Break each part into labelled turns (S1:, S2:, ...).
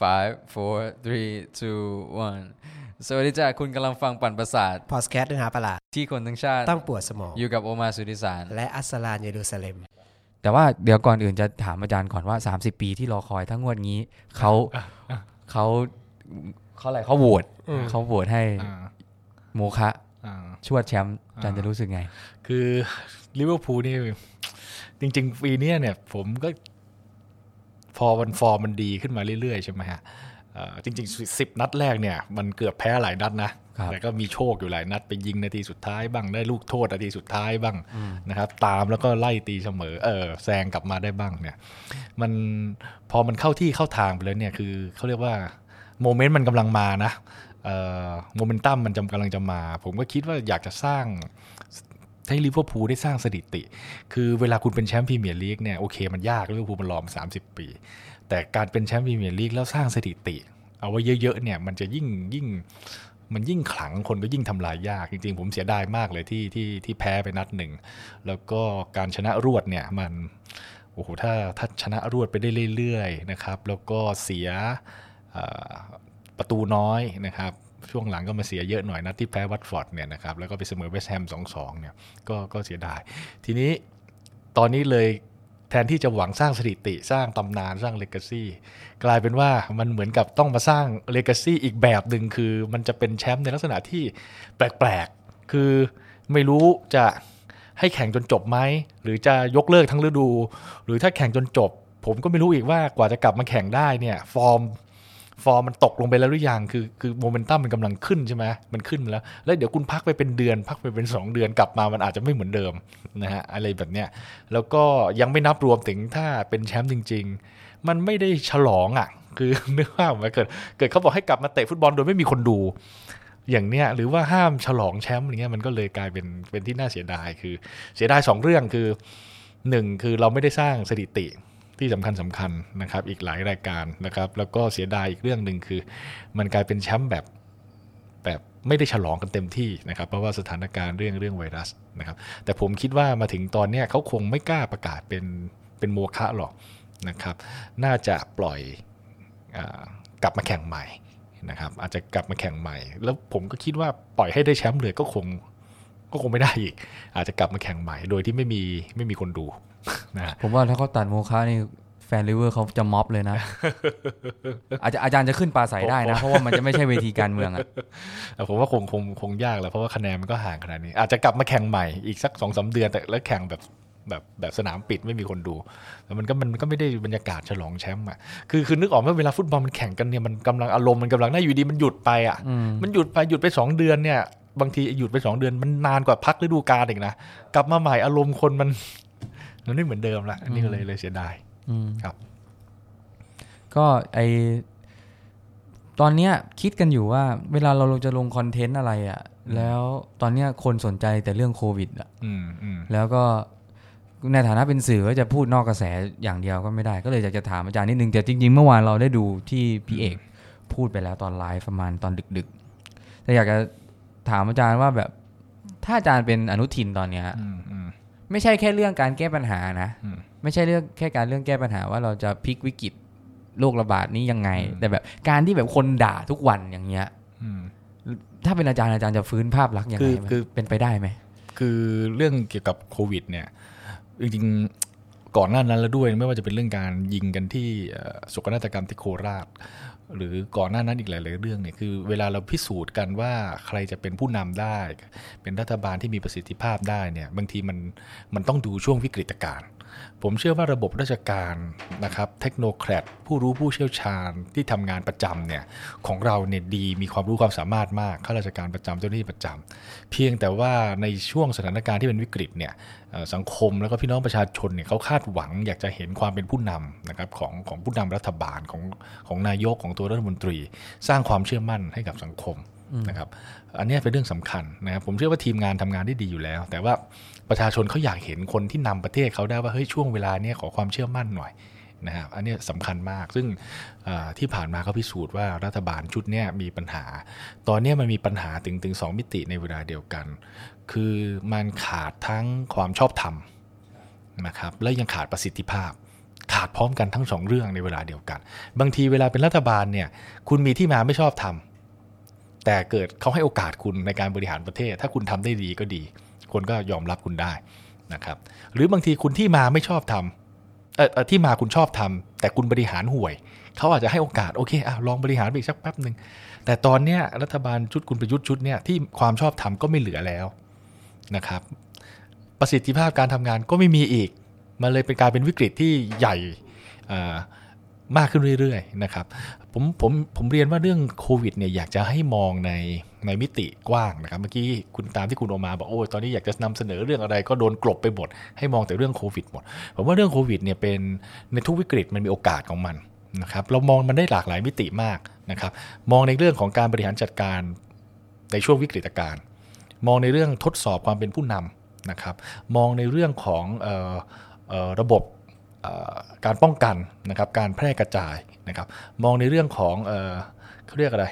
S1: five four three two one สวัสดีจ้าคุณกำลังฟังปั่นประสาท
S2: พอดแคสต์เนื้อหาประหลาด
S1: ที่คนทั้งชาติ
S2: ต้องปวดสมอง
S1: อยู่กับโอมาสุดิสาร
S2: และอัสสลานเยรูซาเล็ม
S1: แต่ว่าเดี๋ยวก่อนอื่นจะถามอาจารย์ก่อนว่า 30 ปีที่รอคอยทั้งงวดงี้ เขาเขาเขาอะไรเขาโหวต
S2: อืม
S1: เขาโหวตให้
S3: อ่า
S1: โมคะ
S3: อ่า
S1: ชวดแชมป์อาจารย์จะรู้สึกไง
S3: คือลิเวอร์พูลนี่จริง ๆ ปีเนี้ยเนี่ย ผมก็พ อมันฟอร์มมันดีขึ้นมาเรื่อยๆใช่ไหมฮะเอ่อจริงๆสิบนัดแรกเนี่ยมันเกือบแพ้หลายนัดนะ
S1: ครับ
S3: แต่ก็มีโชคอยู่หลายนัดไปยิงนาทีสุดท้ายบ้างได้ลูกโทษนาทีสุดท้ายบ้างนะครับ ตามแล้วก็ไล่ตีเสมอเออแซงกลับมาได้บ้างเนี่ย มันพอมันเข้าที่เข้าทางไปแล้วเนี่ยคือเขาเรียกว่าโมเมนต์มันกำลังมานะโมเมนตัมมันจำกำลังจะมา ผมก็คิดว่าอยากจะสร้าง ให้ลิเวอร์พูลได้สร้างสถิติ คือเวลาคุณเป็นแชมป์พรีเมียร์ลีกเนี่ยโอเคมันยากลิเวอร์พูลมันรอมาสามสิบปี แต่การเป็นแชมป์พรีเมียร์ลีกแล้วสร้างสถิติ เอาไว้เยอะๆเนี่ยมันจะยิ่งยิ่งมันยิ่งขลังคนก็ยิ่งทำลายยาก จริงๆ ผมเสียดายมากเลยที่ที่ที่แพ้ไปนัดหนึ่ง แล้วก็การชนะรวดเนี่ยมันโอ้โหถ้าถ้าชนะรวดไปได้เรื่อยๆนะครับ แล้วก็เสียประตูน้อยนะครับ ช่วงหลังก็มาเสียเยอะหน่อยนัดที่แพ้วัตฟอร์ดเนี่ยนะครับแล้วก็ไปเสมอเวสต์แฮม2-2เนี่ยก็ก็เสียดาย ทีนี้ตอนนี้เลยแทนที่จะหวังสร้างสถิติสร้างตำนานสร้างเลก a ซีกลายเป็นว่ามันเหมือนกับต้องมาสร้างเลก a ซีอีกแบบหนึ่งคือมันจะเป็นแชมป์ในลักษณะที่แปลกๆ คือไม่รู้จะให้แข่งจนจบไหม หรือจะยกเลิกทั้งฤดู หรือถ้าแข่งจนจบ ผมก็ไม่รู้อีกว่ากว่าจะกลับมาแข่งได้เนี่ย ฟอร์ม ฟอร์มมันตกลงไปแล้วหรือยังคือคือโมเมนตัมมันกำลังขึ้นใช่ไหมมันขึ้นแล้ว แล้วเดี๋ยวคุณพักไปเป็นเดือน พักไปเป็น 2 เดือนกลับมามันอาจจะไม่เหมือนเดิมนะฮะอะไรแบบเนี้ยแล้วก็ยังไม่นับรวมถึงถ้าเป็นแชมป์จริง ๆ มันไม่ได้ฉลองอะ คือนึกว่าพเกิดเกิดเขาบอกให้กลับมาเตะฟุตบอลโดยไม่มีคนดูอย่างเนี้ยหรือว่าห้ามฉลองแชมป์อะไรเงี้ยมันก็เลยกลายเป็นเป็นที่น่าเสียดายคือเสียดายสองเรื่องคือหนึ่งคือเราไม่ได้สร้างสถิติ ที่สำคัญสำคัญนะครับ อีกหลายรายการนะครับ แล้วก็เสียดายอีกเรื่องหนึ่งคือ มันกลายเป็นแชมป์แบบแบบไม่ได้ฉลองกันเต็มที่นะครับ เพราะว่าสถานการณ์เรื่องเรื่องไวรัสนะครับ แต่ผมคิดว่ามาถึงตอนนี้เขาคงไม่กล้าประกาศเป็นเป็นโมฆะหรอกนะครับ น่าจะปล่อยอกลับมาแข่งใหม่นะครับ อาจจะกลับมาแข่งใหม่ แล้วผมก็คิดว่าปล่อยให้ได้แชมป์เลยก็คงก็คงไม่ได้อีก อาจจะกลับมาแข่งใหม่ โดยที่ไม่มีไม่มีคนดู นะฮะ
S1: ผมว่าถ้าเขาตัดโมคะนี่แฟนลิเวอร์เขาจะม็อบเลยนะ อาจจะอาจารย์จะขึ้นปลาใสได้นะ เพราะว่ามันจะไม่ใช่เวทีการเมืองอะ
S3: แต่ผมว่าคงคงคงยากแหละเพราะว่าคะแนนมันก็ห่างขนาดนี้ อาจจะกลับมาแข่งใหม่อีกสักสองสาเดือนแต่แล้วแข่งแบบแบบแบบสนามปิดไม่มีคนดูแล้วมันก็มันก็ไม่ได้บรรยากาศฉลองแชมป์อะคือคือนึกออกไหมเวลาฟุตบอลมันแข่งกันเนี่ยมันกำลังอารมณ์มันกำลังน่าอยู่ดีมันหยุดไปอะ
S1: อืม
S3: มันหยุดไปหยุดไปสองเดือนเนี่ยบางทีหยุดไปสองเดือนมันนานกว่าพักฤดูกาลอีกนะ กลับมาใหม่อารมณ์คนมัน มันไม่เหมือนเดิมละอันนี้ก็เลยเลยเสียดาย
S1: อืม
S3: ครับ
S1: ก็ไอตอนเนี้ยคิดกันอยู่ว่า เวลาเราจะลงคอนเทนต์อะไรอะ่ะ แล้วตอนเนี้ยคนสนใจแต่เรื่องโควิดอะ่ะ
S3: อืมอืม
S1: แล้วก็ในฐานะเป็นสื่อก็จะพูดนอกกระแสอย่างเดียวก็ไม่ได้ ก็เลยอยากจะถามอาจารย์นิดนึงแต่จริง ๆ เมื่อวานเราได้ดูที่พี่เอกพูดไปแล้วตอนไลฟ์ประมาณตอนดึกๆแต่อยากจะถามอาจารย์ว่าแบบถ้าอาจารย์เป็นอนุทินตอนเนี้ย
S3: อืมอืม
S1: ไม่ใช่แค่เรื่องการแก้ปัญหานะ
S3: อืม
S1: ไม่ใช่เรื่องแค่การเรื่องแก้ปัญหาว่าเราจะพลิกวิกฤตโรคระบาดนี้ยังไง
S3: อืม
S1: แต่แบบการที่แบบคนด่าทุกวันอย่างเงี้ย
S3: อืม
S1: ถ้าเป็นอาจารย์อาจารย์จะฟื้นภาพลักษณ์ยัง
S3: คื
S1: ไง
S3: อคือ
S1: เป็นไปได้ไหม
S3: คือเรื่องเกี่ยวกับโควิด เนี่ยจริงๆ ก่อนหน้านั้นแล้วด้วย ไม่ว่าจะเป็นเรื่องการยิงกันที่สกนาฏกรรมที่โคราช หรือก่อนหน้านั้นอีกหลาย ๆ เรื่องเนี่ยคือเวลาเราพิสูจน์กันว่าใครจะเป็นผู้นำได้ เป็นรัฐบาลที่มีประสิทธิภาพได้เนี่ยบางทีมันมันต้องดูช่วงวิกฤตการณ์ ผมเชื่อว่าระบบราชการนะครับเทคโนแครดผู้รู้ผู้เชี่ยวชาญที่ทำงานประจำเนี่ยของเราเนี่ยดีมีความรู้ความสามารถมากข้าราชการประจำเจ้าหน้าที่ประจำเพียงแต่ว่าในช่วงสถานการณ์ที่เป็นวิกฤตเนี่ยสังคมแล้วก็พี่น้องประชาชนเนี่ยเขาคาดหวังอยากจะเห็นความเป็นผู้นำนะครับของของผู้นำรัฐบาลของของนายกของตัวรัฐมนตรี สร้างความเชื่อมั่นให้กับสังคม นะครับอันนี้เป็นเรื่องสำคัญนะครับผมเชื่อว่าทีมงานทำงานได้ดีอยู่แล้ว แต่ว่าประชาชนเขาอยากเห็นคนที่นำประเทศเขาได้ว่าเฮ้ยช่วงเวลาเนี้ยขอความเชื่อมั่นหน่อยนะครับอันนี้ยสำคัญมากซึ่งที่ผ่านมาเขาพิสูจน์ว่ารัฐบาลชุดเนี้ยมีปัญหา ตอนเนี้ยมันมีปัญหาถึงถึงสองมิติในเวลาเดียวกัน คือมันขาดทั้งความชอบธรรมนะครับและยังขาดประสิทธิภาพ ขาดพร้อมกันทั้งสองเรื่องในเวลาเดียวกัน บางทีเวลาเป็นรัฐบาลเนี่ยคุณมีที่มาไม่ชอบทำ แต่เกิดเขาให้โอกาสคุณในการบริหารประเทศ ถ้าคุณทำได้ดีก็ดี คนก็ยอมรับคุณได้นะครับ หรือบางทีคุณที่มาไม่ชอบทำเออที่มาคุณชอบทำแต่คุณบริหารห่วย เขาอาจจะให้โอกาสโอเคอะลองบริหารไปอีกสักแป๊บหนึ่งแต่ตอนเนี้ยรัฐบาลชุดคุณประยุทธ์ชุดเนี้ยที่ความชอบธรรมก็ไม่เหลือแล้วนะครับ ประสิทธิภาพการทำงานก็ไม่มีอีกมันเลยเป็นกายเป็นวิกฤตที่ใหญ่อ่า มากขึ้นเรื่อยๆนะครับผมผมผมเรียนว่าเรื่องโควิดเนี่ยอยากจะให้มองในในมิติกว้างนะครับเมื่อกี้คุณตามที่คุณโอกมาบอกโอ้ตอนนี้อยากจะนำเสนอเรื่องอะไรก็โดนกลบไปหมดให้มองแต่เรื่องโควิดหมดผมว่าเรื่องโควิดเนี่ยเป็นในทุกวิกฤตมันมีโอกาสของมันนะครับเรามองมันได้หลากหลายมิติมากนะครับมองในเรื่องของการบริหารจัดการในช่วงวิกฤตการณ์มองในเรื่องทดสอบความเป็นผู้นำนะครับมองในเรื่องของออออระบบ การป้องกันนะครับการแพร่กระจายนะครับมองในเรื่องของเออเขาเรียกอะไร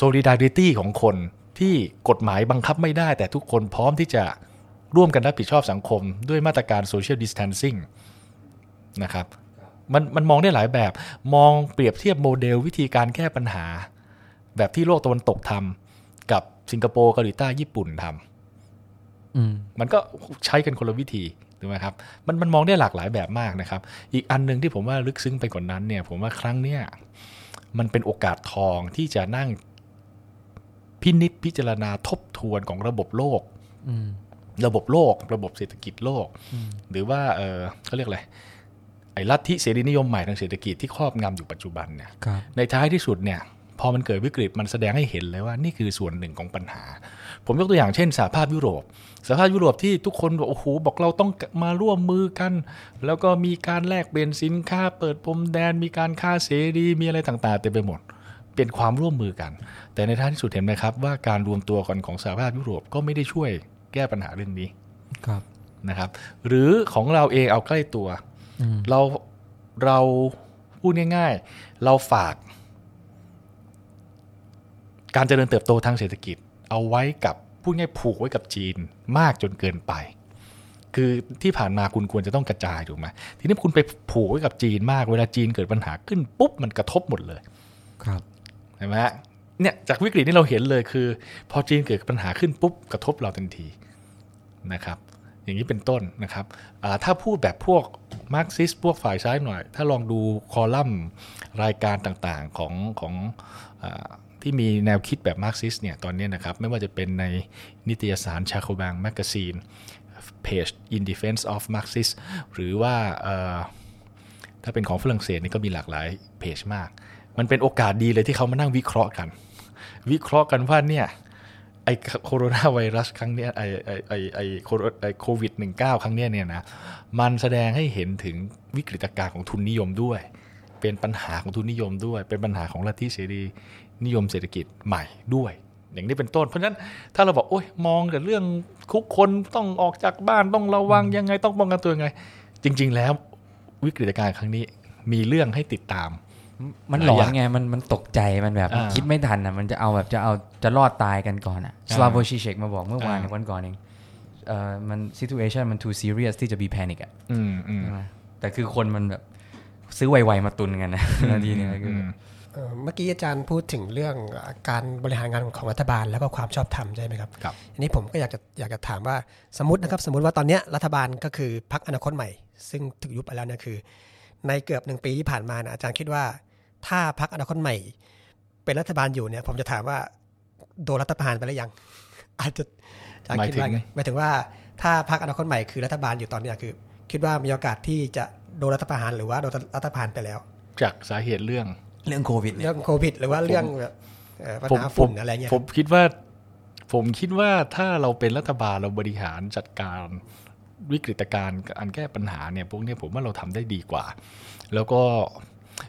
S3: solidarity ของคนที่กฎหมายบังคับไม่ได้ แต่ทุกคนพร้อมที่จะร่วมกันรับผิดชอบสังคม ด้วยมาตรการ social distancing นะครับมันมันมองได้หลายแบบมองเปรียบเทียบโมเดลวิธีการแก้ปัญหา แบบที่โลกตะวันตกทำกับสิงคโปร์เกาหลีใต้ญี่ปุ่นทำ
S1: อืม
S3: มันก็ใช้กันคนละวิธี ถูกไหมครับมันมันมองได้หลากหลายแบบมากนะครับ อีกอันหนึ่งที่ผมว่าลึกซึ้งไปกว่านนั้นเนี่ย ผมว่าครั้งเนี้ยมันเป็นโอกาสทองที่จะนั่งพินิษพิจารณาทบทวนของระบบโลก
S1: อืม
S3: ระบบโลก ระบบเศรษฐกิจโลก หรือว่าเออเขาเรียกอะไรไอ้ลัทธิเสรีนิยมใหม่ทางเศรษฐกิจที่ครอบงำอยู่ปัจจุบันเนี่ย
S1: ครับ
S3: ในท้ายที่สุดเนี่ย พอมันเกิดวิกฤตมันแสดงให้เห็นเลยว่านี่คือส่วนหนึ่งของปัญหา ผมยกตัวอย่างเช่นสหภาพยุโรปสหภาพยุโรปที่ทุกคนบอกโอ้โหบอกเราต้องมาร่วมมือกัน แล้วก็มีการแลกเปลี่ยนสินค้า เปิดพรมแดน มีการค้าเสรีมีอะไรต่างๆเต็มไปหมดเป็นความร่วมมือกัน แต่ในท้ายที่สุดเห็นไหมครับ ว่าการรวมตัวกันของสหภาพยุโรปก็ไม่ได้ช่วยแก้ปัญหาเรื่องนี้
S1: ครับ
S3: นะครับ หรือของเราเองเอาใกล้ตัว
S1: อืม
S3: เราเราพูดง่ายๆ เราฝาก การเจริญเติบโตทางเศรษฐกิจ เอาไว้กับพูดง่ายผูกไว้กับจีนมากจนเกินไป คือที่ผ่านมาคุณควรจะต้องกระจายถูกไหมทีนี้คุณไปผูกไว้กับจีนมากเวลาจีนเกิดปัญหาขึ้นปุ๊บมันกระทบหมดเลย
S1: ครับ
S3: เห็นไหมฮะเนี่ยจากวิกฤตที่เราเห็นเลยคือ พอจีนเกิดปัญหาขึ้นปุ๊บกระทบเราทันทีนะครับอย่างนี้เป็นต้นนะครับอ่าถ้าพูดแบบพวกมาร์กซิสพวกฝ่ายซ้ายหน่อย ถ้าลองดูคอลัมน์รายการต่างๆของของอา ที่มีแนวคิดแบบมาร์กซิสเนี่ยตอนนี้นะครับ ไม่ว่าจะเป็นในนิตยสาร Jacobin Magazine เพจ In Defense of Marxist หรือว่าถ้าเป็นของฝรั่งเศสนี่ก็มีหลากหลายเพจมาก มันเป็นโอกาสดีเลยที่เขามานั่งวิเคราะห์กัน วิเคราะห์กันว่าเนี่ยไอโคโรนาไวรัสครั้งเนี้ยไอไอไอไอโคไอโควิด -19 ครั้งเนี้ยเนี่ยนะมันแสดงให้เห็นถึงวิกฤตการณ์ของทุนนิยมด้วย เป็นปัญหาของทุนนิยมด้วย เป็นปัญหาของลัทธิเสรี นิยมเศรษฐกิจใหม่ด้วย อย่างนี้เป็นต้น เพราะฉะนั้นถ้าเราบอกโอ้ยมองแต่เรื่องทุกคนต้องออกจากบ้านต้องระวังยังไงต้องป้องกันตัวยังไง จริง ๆ แล้ววิกฤตการณ์ครั้งนี้มีเรื่องให้ติดตาม
S1: มันหลอนไงมันมันตกใจมันแบบ
S3: อ่า
S1: คิดไม่ทันอะมันจะเอาแบบจะเอาจะรอดตายกันก่อนอะ
S3: อ่า
S1: สลาโวชิเชกมาบอกเมื่อวาน
S3: อ่า
S1: วันก่อนเองเอ่อมัน situation มัน too serious ที่จะ be panic อะ
S3: อืมอืม
S1: ใช่ไหมแต่คือคนมันแบบซื้อไวๆมาตุนกันนะนาทีเนี้ยคืออ
S3: ม
S2: เอ่อเมื่อกี้อาจารย์พูดถึงเรื่องการบริหารงานของรัฐบาลแล้วก็ความชอบธรรมใช่ไหมครับ
S3: ครับ
S2: อันนี้ผมก็อยากจะอยากจะถามว่าสมมตินะครับ สมมติว่าตอนเนี้ยรัฐบาลก็คือพรรคอนาคตใหม่ ซึ่งถูกยุบไปแล้วเนี่ยคือ ในเกือบหนึ่งปีที่ผ่านมานะอาจารย์คิดว่า ถ้าพรรคอนาคตใหม่ เป็นรัฐบาลอยู่เนี่ย ผมจะถามว่าโดนรัฐประหารไปแล้วยัง อาจจะอาจารย์คิดว่าไงหมายถึงว่าถ้าพรรคอนาคตใหม่คือรัฐบาลอยู่ตอนเนี้ยคือ คิดว่ามีโอกาสที่จะโดนรัฐประหารหรือว่าโดนรัฐประหารไปแล้ว
S3: จากสาเหตุเรื่อง
S1: เรื่องโควิดเนี่ย
S2: เรื่องโควิด หรือว่าเรื่องแบบเอ่อปัญ
S3: ผม
S2: หา
S3: ผ
S2: ฝุ่
S3: ม
S2: นอะไรเงี้ย
S3: ผมคิดว่า ผมคิดว่าถ้าเราเป็นรัฐบาลเราบริหารจัดการวิกฤตการณ์อันแก้ปัญหาเนี่ยพวกเนี้ยผมว่าเราทำได้ดีกว่า แล้วก็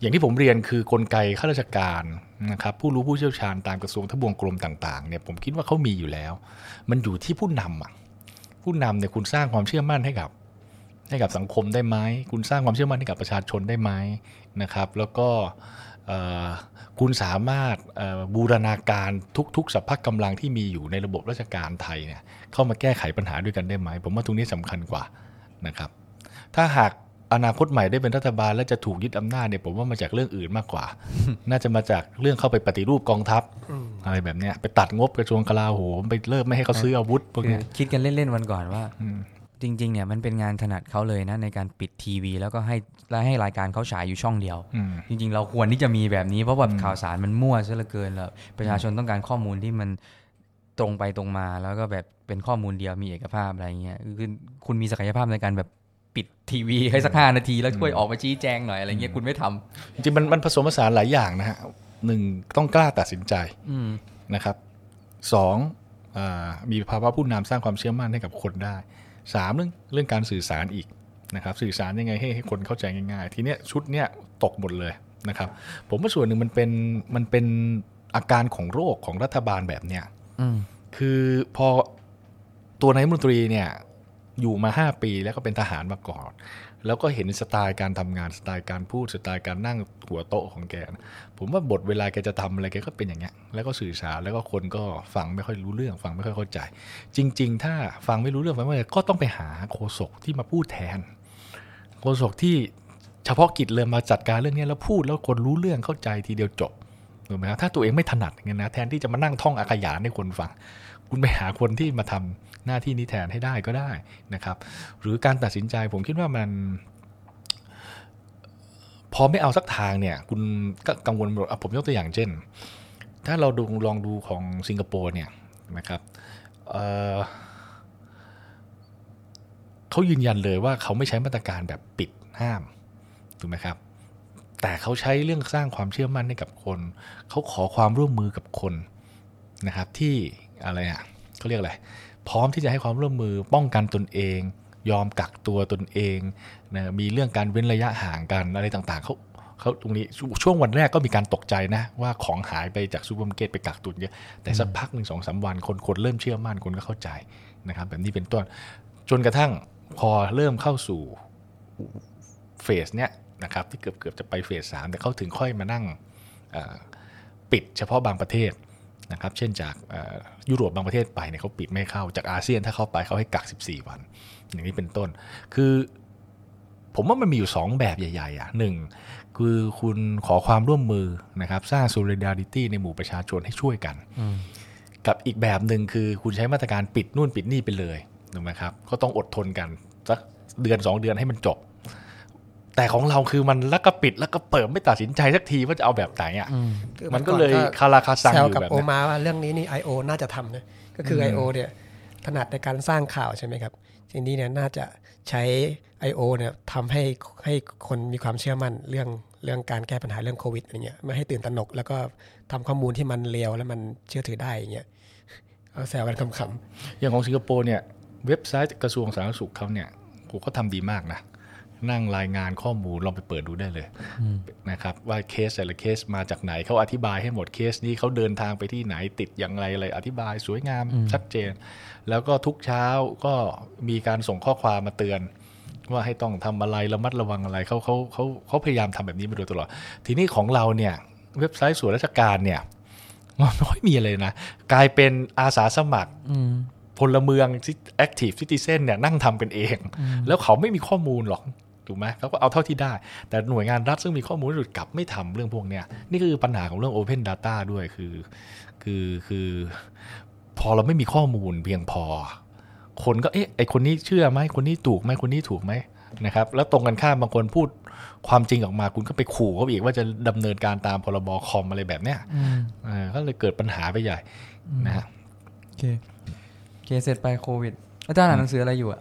S3: อย่างที่ผมเรียนคือกลไกข้าราชการนะครับผู้รู้ผู้เชี่ยวชาญตามกระทรวงทบวงกรมต่างๆเนี่ยผมคิดว่าเขามีอยู่แล้ว มันอยู่ที่ผู้นำอะผู้นำเนี่ยคุณสร้างความเชื่อมั่นให้กับ ให้กับสังคมได้ไหมคุณสร้างความเชื่อมั่นให้กับประชาชนได้ไหมนะครับ แล้วก็เอ่อ คุณสามารถเอ่อบูรณาการทุกๆสัพพะกำลังที่มีอยู่ในระบบราชการไทยเนี่ยเข้ามาแก้ไขปัญหาด้วยกันได้ไหม ผมว่าตรงนี้สำคัญกว่านะครับ ถ้าหากอนาคตใหม่ได้เป็นรัฐบาลและจะถูกยึดอำนาจเนี่ยผมว่ามาจากเรื่องอื่นมากกว่า น่าจะมาจากเรื่องเข้าไปปฏิรูปกองทัพอะไรแบบเนี้ยไปตัดงบกระทรวงกลาโหมไปเลิกไม่ให้เขาซื้ออาวุธพวก
S1: คือ
S3: เนี้ย
S1: คิดกันเล่นๆวันก่อนว่า
S3: อืม
S1: จริงๆเนี่ยมันเป็นงานถนัดเขาเลยนะในการปิดทีวี แล้วก็ให้และให้รายการเขาฉายอยู่ช่องเดียว
S3: อืม
S1: จริง ๆ เราควรที่จะมีแบบนี้เพราะแบบ
S3: อืม
S1: ข่าวสารมันมั่วซะเหลือเกินแล้วประชาชนต้องการข้อมูลที่มันตรงไปตรงมาแล้วก็แบบเป็นข้อมูลเดียวมีเอกภาพอะไรเงี้ยคือคุณมีศักยภาพในการแบบปิดทีวีให้สักห้านาที แล้วช่วยออกมาชี้แจงหน่อยอะไรเงี้ยคุณไม่ทำ
S3: จริงๆมันมันผสมผสานหลายอย่างนะฮะหนึ่งต้องกล้าตัดสินใจ
S1: อืม
S3: นะครับสองอามีภาวะผู้นำสร้างความเชื่อมั่นให้กับคนได้ สามเรื่องเรื่องการสื่อสารอีกนะครับสื่อสารยังไงให้ให้คนเข้าใจง่ายๆ ทีเนี้ยชุดเนี้ยตกหมดเลยนะครับผมว่าส่วนหนึ่งมันเป็นมันเป็นอาการของโรคของรัฐบาลแบบเนี้ย
S1: อืม
S3: คือพอตัวนายกรัฐมนตรีเนี่ยอยู่มา 5 ปีแล้วก็เป็นทหารมาก่อน แล้วก็เห็นสไตล์การทำงานสไตล์การพูดสไตล์การนั่งหัวโต๊ะของแกนะผมว่าบทเวลาแกจะทำอะไรแกก็เป็นอย่างเงี้ยแล้วก็สื่อสารแล้วก็คนก็ฟังไม่ค่อยรู้เรื่อง ฟังไม่ค่อยเข้าใจ จริง ๆ ถ้าฟังไม่รู้เรื่องฟังไม่เข้าใจก็ต้องไปหาโฆษกที่มาพูดแทนโฆษกที่เฉพาะกิจเลยมาจัดการเรื่องนี้แล้วพูดแล้วคนรู้เรื่องเข้าใจทีเดียวจบถูกไหมครับถ้าตัวเองไม่ถนัดเงี้ยนะแทนที่จะมานั่งท่องอาขยานให้คนฟัง คุณไปหาคนที่มาทำ หน้าที่นี้แทนให้ได้ก็ได้นะครับ หรือการตัดสินใจผมคิดว่ามันพอไม่เอาสักทางเนี่ย คุณก็กังวลหมดอะผมยกตัวอย่างเช่น ถ้าเราดูลองดูของสิงคโปร์เนี่ยนะครับเเขายืนยันเลยว่าเขาไม่ใช้มาตรการแบบปิดห้ามถูกไหมครับ แต่เขาใช้เรื่องสร้างความเชื่อมั่นให้กับคน เขาขอความร่วมมือกับคนนะครับ ที่อะไรอะเขาเรียกอะไร พร้อมที่จะให้ความร่วมมือป้องกันตนเอง ยอมกักตัวตนเองนะมีเรื่องการเว้นระยะห่างกันอะไรต่างๆเขาเขาตรงนี้ช่วงวันแรกก็มีการตกใจนะ ว่าของหายไปจากซูเปอร์มาร์เก็ตไปกักตุนเยอะแต่สักพักหนึ่งสองสามวันคนคนเริ่มเชื่อมั่นคนก็เข้าใจนะครับแบบนี้เป็นต้นจนกระทั่งพอเริ่มเข้าสู่เฟสเนี้ยนะครับที่เกือบเกือบจะไปเฟสสามแต่เขาถึงค่อยมานั่งปิดเฉพาะบางประเทศ นะครับเช่นจากเอ่อยุโรปบางประเทศไปเนี่ยเขาปิดไม่ให้เข้าจากอาเซียนถ้าเข้าไปเขาให้กัก 14 วัน อย่างนี้เป็นต้น คือผมว่ามันมีอยู่ 2 แบบใหญ่ๆอะหนึ่งคือคุณขอความร่วมมือนะครับสร้าง solidarity ในหมู่ประชาชนให้ช่วยกัน
S1: อืม
S3: กับอีกแบบหนึ่งคือคุณใช้มาตรการปิดนู่นปิดนี่ไปเลยถูกไหมครับก็ต้องอดทนกันสักเดือนสองเดือนให้มันจบ แต่ของเราคือมันแล้วก็ปิดแล้วก็เปิดไม่ตัดสินใจสักทีว่าจะเอาแบบไหนอะ
S1: อืม
S2: คือ
S3: มันก็เลย
S2: อ
S3: คาราคาซัง
S2: แซ
S3: อ
S2: ว
S3: ยู่
S2: กับ
S3: แบบ
S2: โอ
S3: เนี้ย
S2: มาว่าเรื่องนี้นี่ I.O. น่าจะทำนะก็คือ I.O. เนี่ยถนัดในการสร้างข่าวใช่ไหมครับทีนี้เนี่ยน่าจะใช้ I.O. เนี่ยทำให้ให้คนมีความเชื่อมั่นเรื่องเรื่องการแก้ปัญหาเรื่องโควิดอะไรเงี้ยไม่ให้ตื่นตระหนก แล้วก็ทำข้อมูลที่มันเลวแล้วมันเชื่อถือได้อย่างเงี้ยเอาแซวกันขำ
S3: อย่างของสิงคโปร์เนี่ยเว็บไซต์กระทรวงสาธารณสุขเขาเนี่ยโหเขาทำดีมากนะ นั่งรายงานข้อมูลลองไปเปิดดูได้เลยนะครับว่าเคสแต่ละเคสมาจากไหนเขาอธิบายให้หมดเคสนี้เขาเดินทางไปที่ไหนติดอย่างไรอะไรอธิบายสวยงามชัดเจน แล้วก็ทุกเช้าก็มีการส่งข้อความมาเตือน ว่าให้ต้องทำอะไรระมัดระวังอะไรเขาเขาเขาเขาพยายามทำแบบนี้มาโดยตลอด ทีนี้ของเราเนี่ยเว็บไซต์ส่วนราชการเนี่ยมันไม่ค่อยมีอะไรนะ กลายเป็นอาสาสมัคร
S1: อืม
S3: พลเมือง active citizen เนี่ยนั่งทำกันเอง แล้วเขาไม่มีข้อมูลหรอก ถูกไหมเขาก็เอาเท่าที่ได้ แต่หน่วยงานรัฐซึ่งมีข้อมูลที่สุดกลับไม่ทำเรื่องพวกเนี้ยนี่คือปัญหาของเรื่อง Open Data ด้วยคือคือคือพอเราไม่มีข้อมูลเพียงพอ คนก็เอ๊ะไอคนนี้เชื่อไหมคนนี้ถูกไหมคนนี้ถูกไหมนะครับแล้วตรงกันข้ามบางคนพูดความจริงออกมาคุณก็ไปขู่เขาอีกว่าจะดำเนินการตามพรบคอมอะไรแบบเนี้ย
S1: อืม
S3: เออก็เลยเกิดปัญหาไปใหญ่นะฮะ
S1: โอเคโอเคเสร็จไปโควิด อาจารย์อ่านหนังสืออะไรอยู่อะ